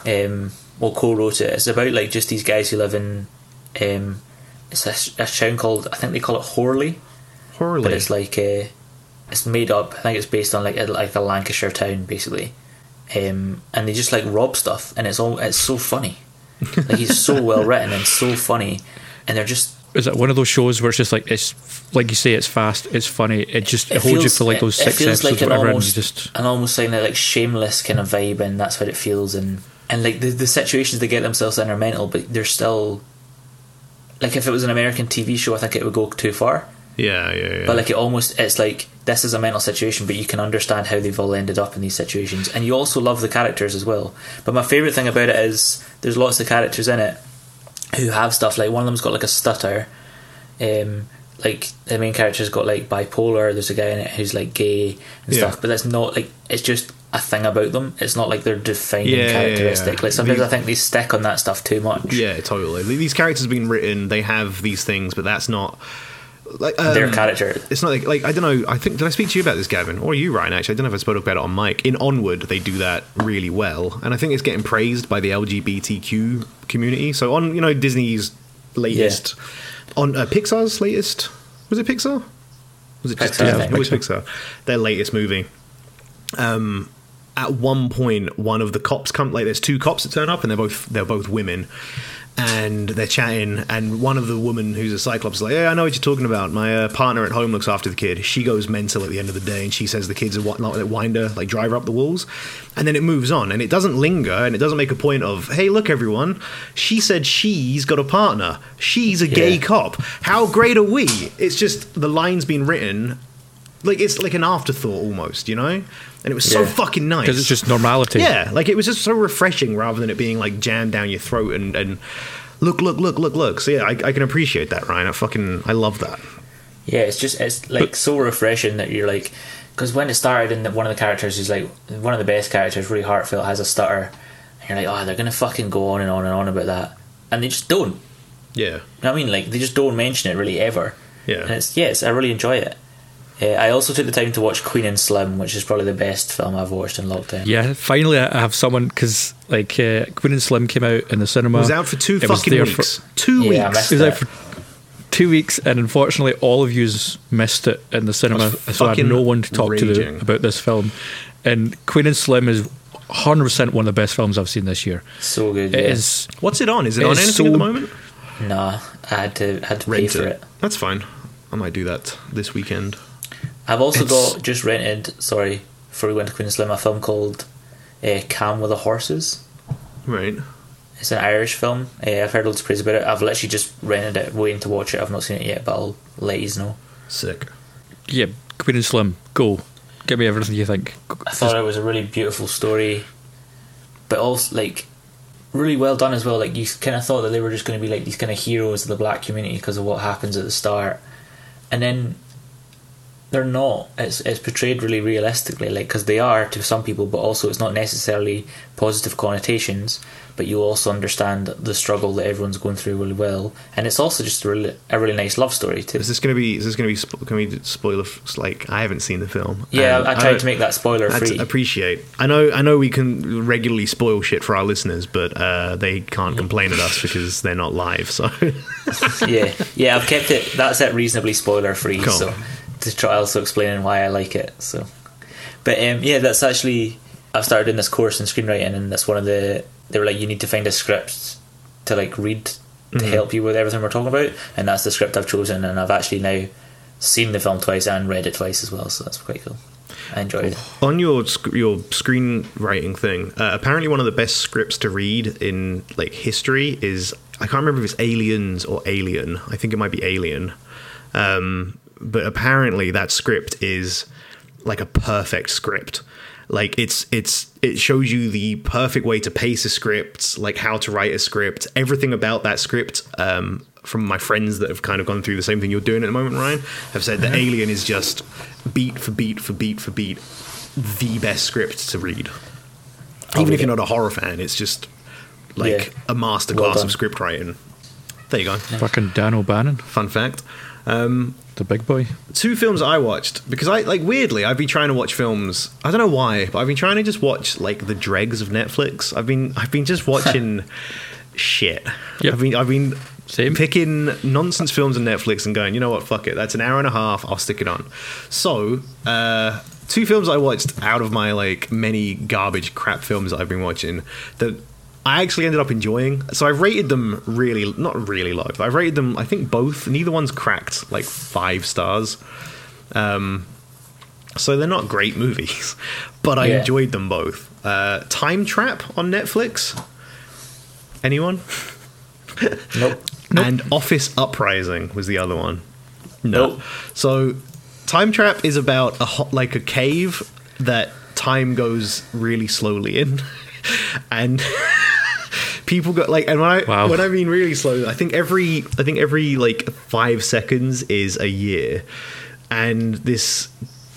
Um, well, co-wrote it. It's about like just these guys who live in. Um, it's a, a town called I think they call it Hawley, Hawley. but it's like uh, it's made up. I think it's based on like a, like a Lancashire town basically, um, and they just like rob stuff, and it's all it's so funny. like he's so well written and so funny, and they're just Is it one of those shows where it's just like it's like you say, it's fast, it's funny, it just it, holds you for like those it- six it feels episodes, like an whatever, almost, and you just an almost kind of like shameless kind of vibe, and that's what it feels. And and like the the situations they get themselves in are mental, but they're still like if it was an American TV show, I think it would go too far. yeah, yeah, yeah. But like it almost, it's like this is a mental situation, but you can understand how they've all ended up in these situations, and you also love the characters as well. But my favorite thing about it is there's lots of characters in it who have stuff like one of them's got like a stutter. Um, like the main character's got like bipolar. There's a guy in it who's like gay and Yeah. stuff, but that's not like it's just a thing about them. It's not like they're defining Yeah, characteristic. yeah. Like sometimes The- I think they stick on that stuff too much. yeah, totally. These characters have been written. They have these things, but that's not like um, Their character. It's not like, like I don't know. I think did I speak to you about this, Gavin, or you, Ryan? Actually, I don't know if I spoke about it on mic. In Onward, they do that really well, and I think it's getting praised by the LGBTQ community. So on, you know, Disney's latest, on uh, Pixar's latest, was it Pixar? Was it just Pixar, think. It was Pixar. Their latest movie. Um, at one point, one of the cops come. Like, there's two cops that turn up, and they're both they're both women, and they're chatting. And one of the women who's a Cyclops is like, "Yeah, I know what you're talking about. My uh, partner at home looks after the kid. She goes mental at the end of the day, and she says the kids are what not wind her, like drive her up the walls." And then it moves on, and it doesn't linger, and it doesn't make a point of, "Hey, look, everyone, she said she's got a partner. She's a gay Yeah. cop. How great are we?" It's just the lines being written like it's like an afterthought almost, you know. And it was so Yeah. fucking nice because it's just normality. yeah, like it was just so refreshing rather than it being like jammed down your throat and and look, look, look, look, look. So yeah, I, I can appreciate that, Ryan. I fucking I love that. Yeah, it's just it's like so refreshing that you're like because when it started and one of the characters is like one of the best characters, really heartfelt, has a stutter, and you're like, oh, they're gonna fucking go on and on and on about that, and they just don't. Yeah, You know I mean? Like they just don't mention it really ever. Yeah. and it's yes, I really enjoy it. Uh, I also took the time to watch Queen and Slim, which is probably the best film I've watched in lockdown. Yeah, finally I have someone because like uh, Queen and Slim came out in the cinema. it was out for two It fucking weeks. for- two Yeah, weeks. missed it was out for two weeks, and unfortunately, all of yous missed it in the cinema, so I had no one to talk to raging. about this film. And Queen and Slim is 100 percent one of the best films I've seen this year. So good. It yeah. is. What's it on? Is it It on is anything at the moment? Nah, I had to had to pay Rent for it. it. That's fine. I might do that this weekend. I've also It's- got just rented. Sorry, before we went to Queen and Slim, a film called uh, Calm with the Horses. Right. It's an Irish film. Uh, I've heard loads of praise about it. I've literally just rented it, waiting to watch it. I've not seen it yet, but I'll let you know. Sick. Yeah, Queen and Slim, go. Give me everything you think. I thought it was a really beautiful story, but also like really well done as well. Like you kind of thought that they were just going to be like these kind of heroes of the black community because of what happens at the start, and then they're not. It's it's portrayed really realistically, like because they are to some people, but also it's not necessarily positive connotations. But you also understand the struggle that everyone's going through really well, and it's also just a really a really nice love story too. Is this going to be? Is this going to be? spo- Can we spoiler? f- Like I haven't seen the film. Yeah, Um, I tried to make that spoiler free. appreciate. I know. I know we can regularly spoil shit for our listeners, but uh, they can't complain at us because they're not live. So yeah, yeah, I've kept it. That's it reasonably spoiler free. Cool. So to try also explaining why I like it. So, but um, yeah, that's actually I've started in this course in screenwriting, and that's one of the they were like you need to find a script to like read to help you with everything we're talking about, and that's the script I've chosen, and I've actually now seen the film twice and read it twice as well. So that's quite cool. I enjoyed it. on your sc- your screenwriting thing, uh, apparently one of the best scripts to read in like history is I can't remember if it's Aliens or Alien. I think it might be Alien. Um, but apparently that script is like a perfect script. Like it's it's it shows you the perfect way to pace a script, like how to write a script, everything about that script. Um, from my friends that have kind of gone through the same thing you're doing at the moment, Ryan, have said that Alien is just beat for beat for beat for beat the best script to read. Even if you're not a horror fan, it's just like Yeah. a masterclass Well of script writing. There you go. Fucking Dan O'Bannon, Fun fact. The big boy. two films I watched because I like weirdly I've been trying to watch films. I don't know why, but I've been trying to just watch like the dregs of Netflix. I've been I've been just watching shit. Yep. I've been I've been Same. picking nonsense films on Netflix and going, you know what, fuck it. That's an hour and a half. I'll stick it on. So, uh, two films I watched out of my like many garbage crap films that I've been watching that I actually ended up enjoying. So I've rated them really, not really low, but I've rated them. I think both. Neither one's cracked like five stars. Um, so they're not great movies, but I Yeah. enjoyed them both. Uh, Time Trap on Netflix. Anyone? Nope. And Office Uprising was the other one. No. Nope. So Time Trap is about a hot, like a cave that time goes really slowly in, and people got like and when I Wow. when I mean really slow, I think every I think every like five seconds is a year, and this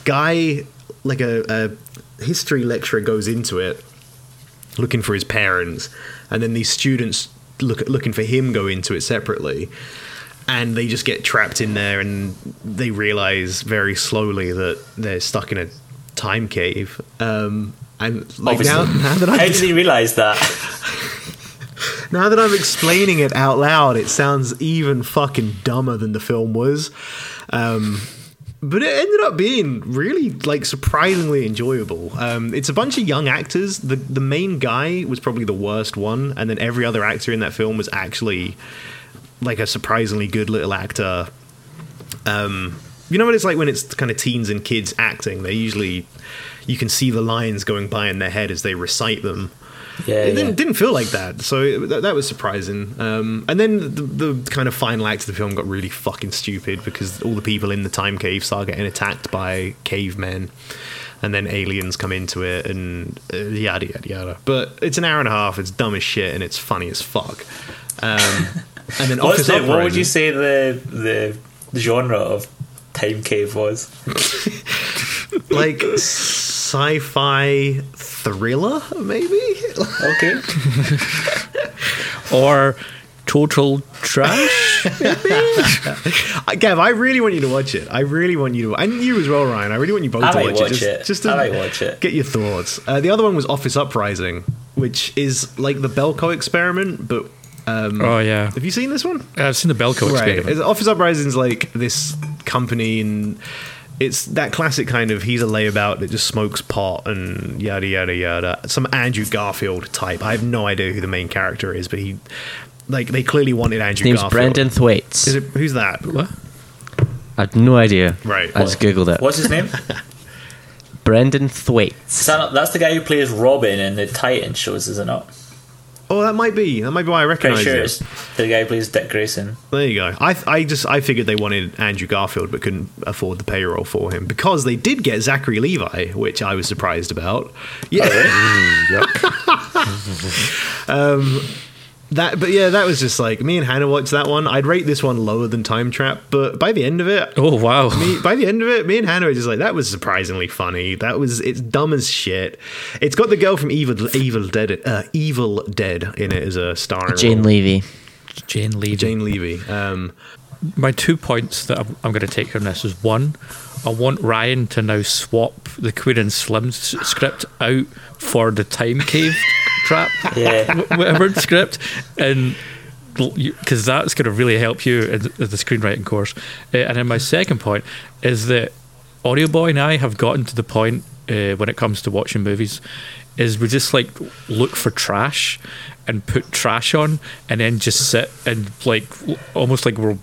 guy like a, a history lecturer goes into it looking for his parents, and then these students look looking for him go into it separately, and they just get trapped in there, and they realize very slowly that they're stuck in a time cave. Um, and like now, Obviously. now that How I'm did he realise that? now that I'm explaining it out loud, it sounds even fucking dumber than the film was. Um, but it ended up being really like surprisingly enjoyable. Um, it's a bunch of young actors. The the main guy was probably the worst one, and then every other actor in that film was actually like a surprisingly good little actor. Um, you know what it's like when it's kind of teens and kids acting. They usually you can see the lines going by in their head as they recite them Yeah, it didn't, yeah. didn't feel like that, so it, that, that was surprising. Um, and then the, the kind of final act of the film got really fucking stupid because all the people in the time cave start getting attacked by cavemen, and then aliens come into it, and uh, yada yada yada. But it's an hour and a half. It's dumb as shit, and it's funny as fuck. Um, and then What's the, what would you say the the genre of Time Cave was? like sci-fi thriller, maybe? Okay. Or total trash. I- Gav, I really want you to watch it. I really want you to, and you as well, Ryan. I really want you both I to might watch, watch it. Just, it. just to I might watch it. get your thoughts. Uh, the other one was Office Uprising, which is like the Belko experiment, but Um, oh yeah, have you seen this one? I've seen the Belko Right. experiment. Office Uprising is like this company and it's that classic kind of he's a layabout that just smokes pot and yada yada yada. Some Andrew Garfield type. I have no idea who the main character is, but he like they clearly wanted Andrew His name's Garfield. Brenton Thwaites. Is it who's that? What? I have no idea. Right. I just googled it. What's his name? Brenton Thwaites. That not- that's the guy who plays Robin in the Titan shows, is it not? Oh, that might be. That might be why I Pretty recognize sure it. it's the guy who plays Dick Grayson. There you go. I I just I figured they wanted Andrew Garfield but couldn't afford the payroll for him because they did get Zachary Levi, which I was surprised about. Yeah. Oh, mm, that, but yeah, that was just like me and Hannah watched that one. I'd rate this one lower than Time Trap, but by the end of it, Oh wow! me, by the end of it, me and Hannah were just like, that was surprisingly funny. That was it's dumb as shit. It's got the girl from Evil Evil Dead uh, Evil Dead in it as a star. Jane Levy. Jane Levy. Jane Levy. Um, My two points that I'm, I'm going to take from this is one, I want Ryan to now swap the Queen and Slim s- script out for the Time Cave Trap, Yeah. whatever script, and because that's going to really help you in the screenwriting course. Uh, and then my second point is that Audio Boy and I have gotten to the point uh, when it comes to watching movies is we just like look for trash and put trash on and then just sit and like almost like we're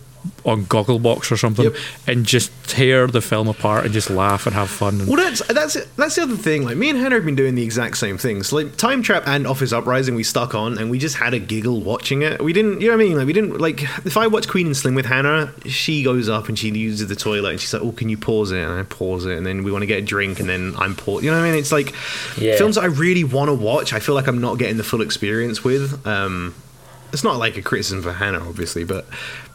on Gogglebox or something Yep. and just tear the film apart and just laugh and have fun. And Well, that's that's that's the other thing. Like me and Hannah have been doing the exact same things. Like Time Trap and Office Uprising, we stuck on and we just had a giggle watching it. We didn't, you know what I mean? Like we didn't like. If I watch Queen and Slim with Hannah, she goes up and she uses the toilet and she's like, "Oh, can you pause it?" And I pause it, and then we want to get a drink, and then I'm pause. You know what I mean? It's like Yeah. films that I really want to watch. I feel like I'm not getting the full experience with. Um, it's not like a criticism for Hannah, obviously, but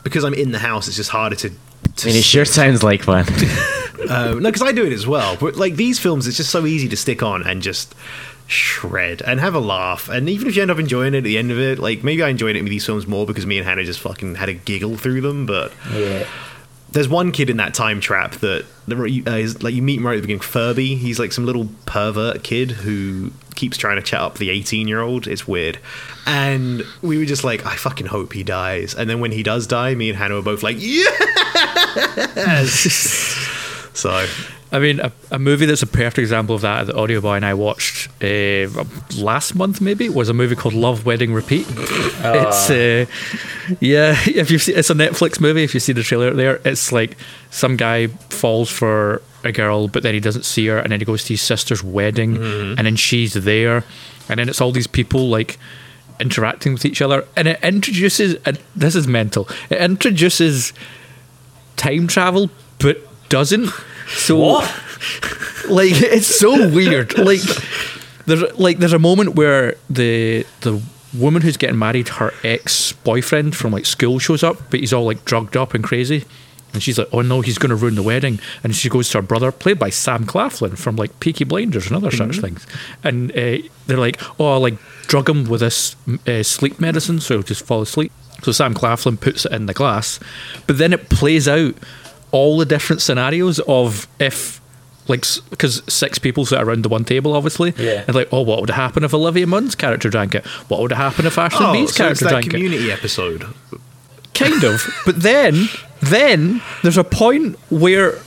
because I'm in the house, it's just harder to. to I mean, it sure sounds like one. um, no, because I do it as well. But like these films, it's just so easy to stick on and just shred and have a laugh. And even if you end up enjoying it at the end of it, like maybe I enjoyed it with these films more because me and Hannah just fucking had a giggle through them. But Yeah. There's one kid in that time trap that uh, is like you meet him right at the beginning. Furby, he's like some little pervert kid who keeps trying to chat up the 18 year old. It's weird, and we were just like, I fucking hope he dies. And then when he does die, me and Hannah were both like, yes. so I mean, a, a movie that's a perfect example of that, the Audio Boy and I watched uh, last month, maybe, was a movie called Love, Wedding, Repeat. It's, uh, yeah, if you've seen, it's a Netflix movie. If you see the trailer there, it's like some guy falls for a girl, but then he doesn't see her, and then he goes to his sister's wedding, and then she's there, and then it's all these people like interacting with each other, and it introduces, and this is mental, it introduces time travel, but doesn't. So What? like it's so weird. Like there's like there's a moment where the the woman who's getting married, her ex boyfriend from like school shows up, but he's all like drugged up and crazy. And she's like, "Oh no, he's going to ruin the wedding." And she goes to her brother, played by Sam Claflin from like Peaky Blinders and other such things. And uh, they're like, "Oh, I'll, like drug him with this uh, sleep medicine, so he'll just fall asleep." So Sam Claflin puts it in the glass, but then it plays out all the different scenarios of if like because six people sit around the one table obviously Yeah. and like oh what would happen if Olivia Munn's character drank it what would happen if Ashley oh, Bea's so it's character that drank it community episode. kind of but then then there's a point where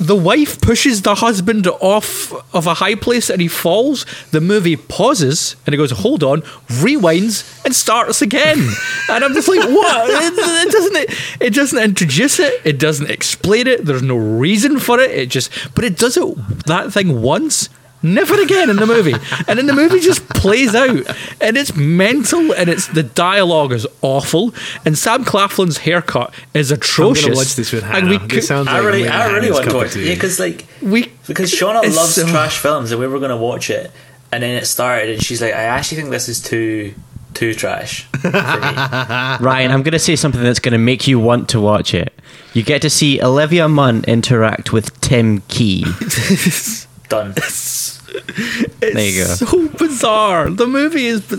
the wife pushes the husband off of a high place and he falls. The movie pauses and it goes, "Hold on," rewinds and starts again. And I'm just like, "What?" It, it doesn't. It doesn't introduce it. It doesn't explain it. There's no reason for it. It just, but it does it that thing once. Never again in the movie, and then the movie just plays out, and it's mental, and it's the dialogue is awful, and Sam Claflin's haircut is atrocious. I'm atrocious. gonna watch this with Hannah. And we this could- sounds I like really, me and I really Hannah's want to watch tea. Yeah, because like we because Shauna loves so- trash films, and we were going to watch it, and then it started, and she's like, "I actually think this is too, too trash for me." Ryan, I'm going to say something that's going to make you want to watch it. You get to see Olivia Munn interact with Tim Key. Done. There you go. so bizarre. The movie is,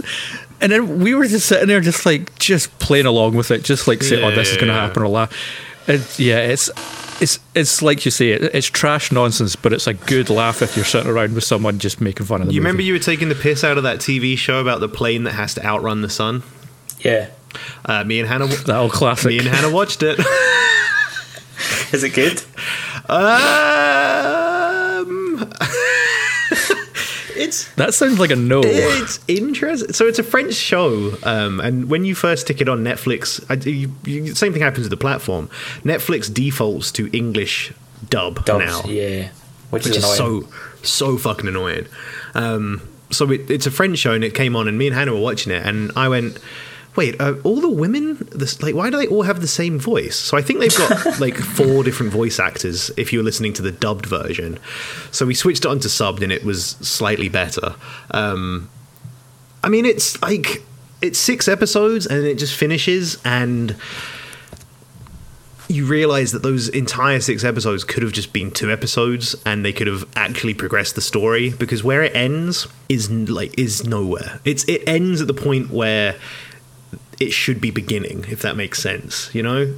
and then we were just sitting there, just like just playing along with it, just like saying, "Oh, this is going to Yeah. happen," or laugh. It, yeah, it's it's it's like you say, it, it's trash nonsense, but it's a good laugh if you're sitting around with someone just making fun of the You movie. remember you were taking the piss out of that TV show about the plane that has to outrun the sun? Yeah. Uh, me and Hannah. that old classic? Me and Hannah watched it. Is it good? um, it's that sounds like a no. it's interesting. So it's a French show, um, and when you first stick it on Netflix, I, you, you, same thing happens with the platform. Netflix defaults to English dub Dubs, now. Yeah. Which, which is, is so so fucking annoying. Um, so it, it's a French show, and it came on, and me and Hannah were watching it, and I went, "Wait, uh, all the women, this, like, why do they all have the same voice?" So I think they've got like four different voice actors. If you're listening to the dubbed version, so we switched it onto subbed, and it was slightly better. Um, I mean, it's like it's six episodes and it just finishes and you realize that those entire six episodes could have just been two episodes and they could have actually progressed the story because where it ends is like is nowhere it's it ends at the point where it should be beginning if that makes sense you know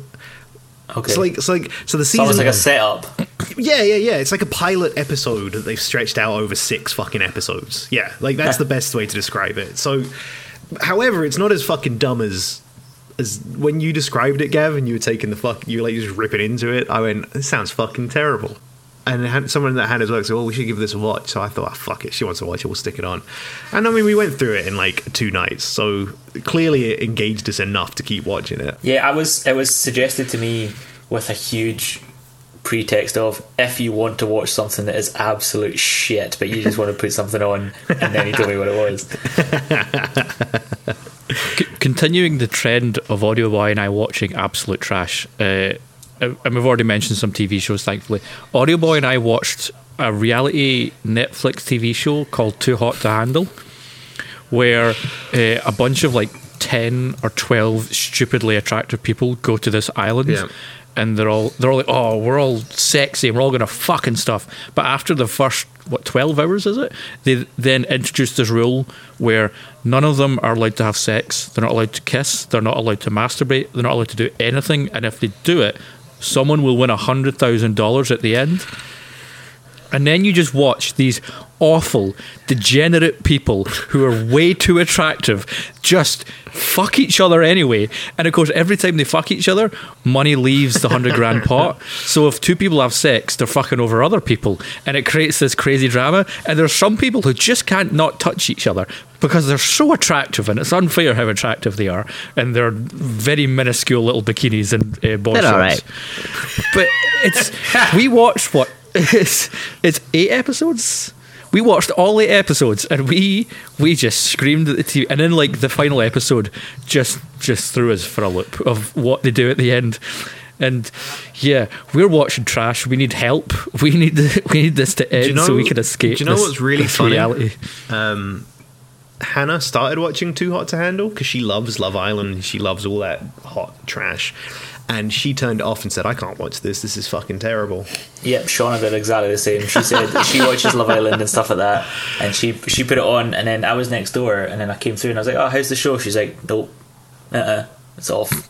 Okay. it's like it's like so the it's season almost like a setup. yeah, yeah, yeah. It's like a pilot episode that they've stretched out over six fucking episodes. Yeah, like that's the best way to describe it. So, however, it's not as fucking dumb as as when you described it, Gav, and you were taking the fuck, you were like just ripping into it. I went, this sounds fucking terrible. And it had- someone that had his work said, "Well, we should give this a watch." So I thought, oh, "Fuck it, she wants to watch it. We'll stick it on." And I mean, we went through it in like two nights, so clearly it engaged us enough to keep watching it. Yeah, I was. It was suggested to me with a huge pretext of if you want to watch something that is absolute shit, but you just want to put something on, and then he told me what it was. C- continuing the trend of Audio Boy and I watching absolute trash, uh, and we've already mentioned some TV shows, thankfully. Audio Boy and I watched a reality Netflix TV show called Too Hot to Handle, where uh, a bunch of like 10 or 12 stupidly attractive people go to this island. Yeah. And they're all they're all like, oh, we're all sexy, and we're all gonna fucking stuff. But after the first what twelve hours is it? They then introduced this rule where none of them are allowed to have sex. They're not allowed to kiss. They're not allowed to masturbate. They're not allowed to do anything. And if they do it, someone will win a hundred thousand dollars at the end. And then you just watch these awful, degenerate people who are way too attractive just fuck each other anyway. And of course, every time they fuck each other, money leaves the hundred grand pot. So if two people have sex, they're fucking over other people. And it creates this crazy drama. And there's some people who just can't not touch each other because they're so attractive and it's unfair how attractive they are. And they're very minuscule little bikinis and uh, They're all shorts. But it's, we watched what? It's, it's eight episodes. We watched all the episodes, and we we just screamed at the TV. And then, like the final episode, just just threw us for a loop of what they do at the end. And yeah, we're watching trash. We need help. We need we need this to end you know- so we can escape. do you know this- what's really funny? Reality. um, Hannah started watching Too Hot to Handle because she loves Love Island. She loves all that hot trash. And she turned off and said, I can't watch this. This is fucking terrible. Yep, Shauna did exactly the same. She said she watches Love Island and stuff like that, and she she put it on, and then I was next door, and then I came through, and I was like, "Oh, how's the show?" She's like, "Nope, uh, uh it's off."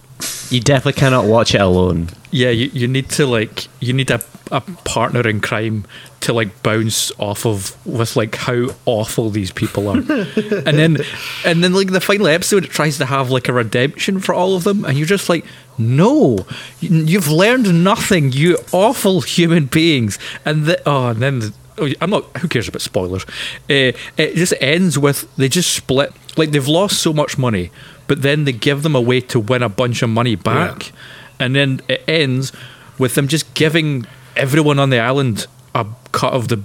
You definitely cannot watch it alone. Yeah, you, you need to like you need a, a partner in crime to like bounce off of with like how awful these people are. and then and then like the final episode it tries to have like a redemption for all of them and you're just like no you- you've learned nothing you awful human beings and the, oh and then the, oh, I'm not who cares about spoilers uh, it just ends with they just split like they've lost so much money but then they give them a way to win a bunch of money back and then it ends with them just giving everyone on the island a cut of the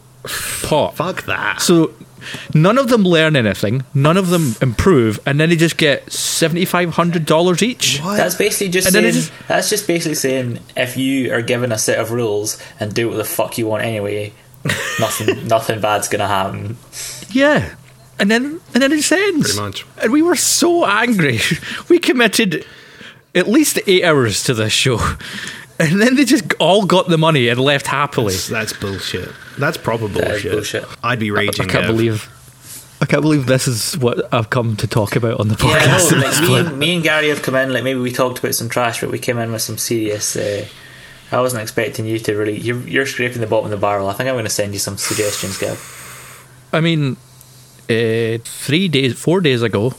pot. Fuck that. So none of them learn anything, none of them improve, and then they just get seventy five hundred dollars each. That's basically just saying. just- that's just basically saying if you are given a set of rules and do what the fuck you want anyway, nothing nothing bad's gonna happen. Yeah. And then and then it just ends. Pretty much. And we were so angry. We committed at least eight hours to this show. And then they just all got the money and left happily. That's, that's bullshit. That's proper That is bullshit. bullshit. I'd be raging. I raging. can't Gav. believe I can't believe this is what I've come to talk about on the Yeah, podcast. no, like me, and, me and Gary have come in. Like maybe we talked about some trash, but we came in with some serious. Uh, I wasn't expecting you to really. You're, you're scraping the bottom of the barrel. I think I'm going to send you some suggestions, Gav. I mean, uh, three days, four days ago,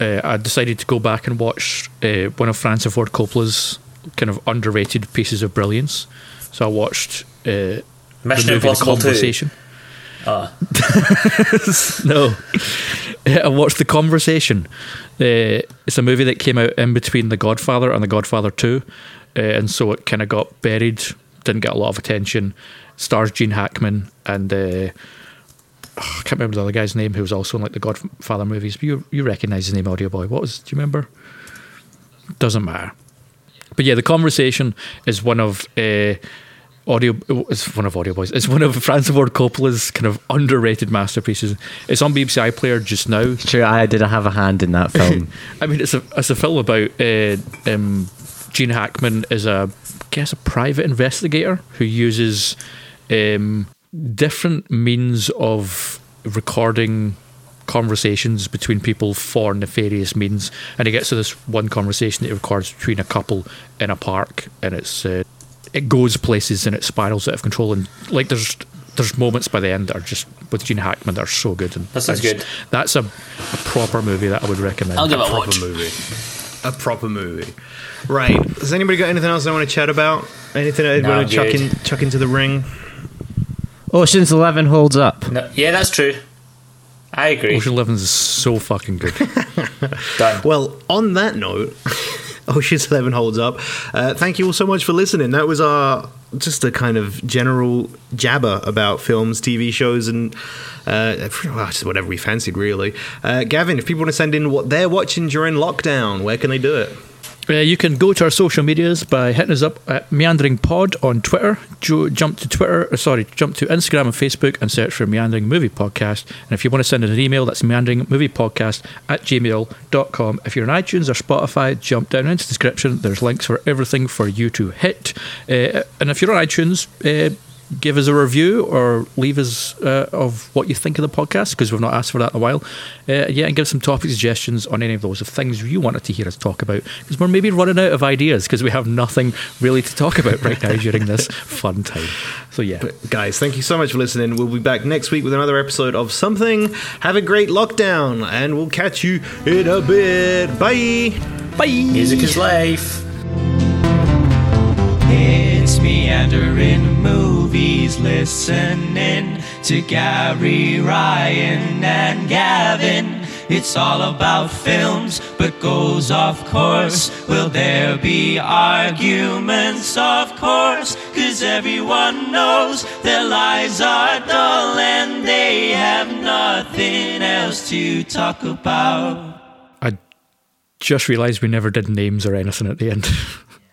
uh, I decided to go back and watch uh, one of Francis Ford Coppola's kind of underrated pieces of brilliance. So I watched uh, Mission the movie Impossible The 2. Conversation. Ah. no, I watched The Conversation. Uh, it's a movie that came out in between The Godfather and The Godfather Two, uh, and so it kind of got buried. Didn't get a lot of attention. Stars Gene Hackman and. Uh, I can't remember the other guy's name who was also in like the Godfather movies. But you you recognise his name, Audio Boy. What was? Do you remember? Doesn't matter. But yeah, the conversation is one of uh, audio. It's one of Audio Boys. It's one of Francis Ford Coppola's kind of underrated masterpieces. It's on BBC iPlayer just now. True, I did have a hand in that film. I mean, it's a it's a film about uh, um, Gene Hackman is a I guess a private investigator who uses um, different means of recording conversations between people for nefarious means, and he gets to this one conversation that he records between a couple in a park, and it's uh, it goes places and it spirals out of control, and like there's. There's moments by the end that are just with Gene Hackman that are so good, and That sounds good. That's a, a proper movie that I would recommend. I'll give it a proper watch. movie. A proper movie. Right. Has anybody got anything else they want to chat about? Anything they No, want I'm to chuck in, chuck into the ring? Ocean's Eleven holds up. No, yeah, that's true. I agree. Ocean Eleven is so fucking good. Done. Well, on that note, Ocean's Eleven holds up. Uh, thank you all so much for listening. That was our just a kind of general jabber about films, TV shows, and uh, just whatever we fancied, really. Uh, Gavin, if people want to send in what they're watching during lockdown, where can they do it? Uh, you can go to our social medias by hitting us up at Meandering Pod on Twitter. Jo- jump to Twitter, uh, sorry, jump to Instagram and Facebook and search for Meandering Movie Podcast. And if you want to send us an email, that's meandering movie podcast at gmail.com. If you're on iTunes or Spotify, jump down into the description. There's links for everything for you to hit. Uh, and if you're on iTunes, uh, give us a review or leave us uh, of what you think of the podcast because we've not asked for that in a while. Uh, yeah, and give some topic suggestions on any of those of things you wanted to hear us talk about because we're maybe running out of ideas because we have nothing really to talk about right now during this fun time. So yeah, But guys, thank you so much for listening. We'll be back next week with another episode of something. Have a great lockdown, and we'll catch you in a bit. Bye. bye. Music is life. It's meandering movies, listening to Gary Ryan and Gavin. It's all about films, but goes off course. Will there be arguments? Of course, cause everyone knows their lives are dull and they have nothing else to talk about. I just realised we never did names or anything at the end.